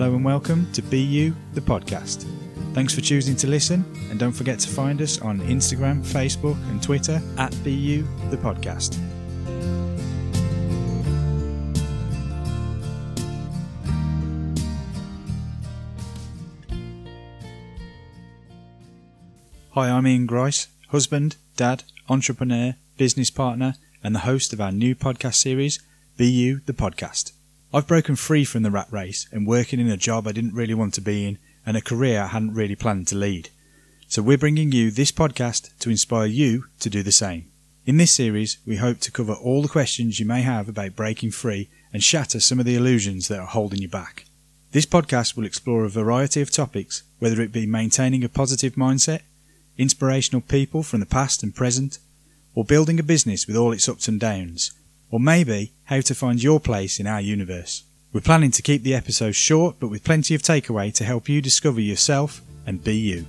Hello and welcome to Be You, the podcast. Thanks for choosing to listen, and don't forget to find us on Instagram, Facebook, and Twitter at Be You, the podcast. Hi, I'm Ian Grice, husband, dad, entrepreneur, business partner, and the host of our new podcast series, Be You, the podcast. I've broken free from the rat race and working in a job I didn't really want to be in and a career I hadn't really planned to lead. So we're bringing you this podcast to inspire you to do the same. In this series, we hope to cover all the questions you may have about breaking free and shatter some of the illusions that are holding you back. This podcast will explore a variety of topics, whether it be maintaining a positive mindset, inspirational people from the past and present, or building a business with all its ups and downs, or maybe how to find your place in our universe. We're planning to keep the episodes short but with plenty of takeaway to help you discover yourself and be you.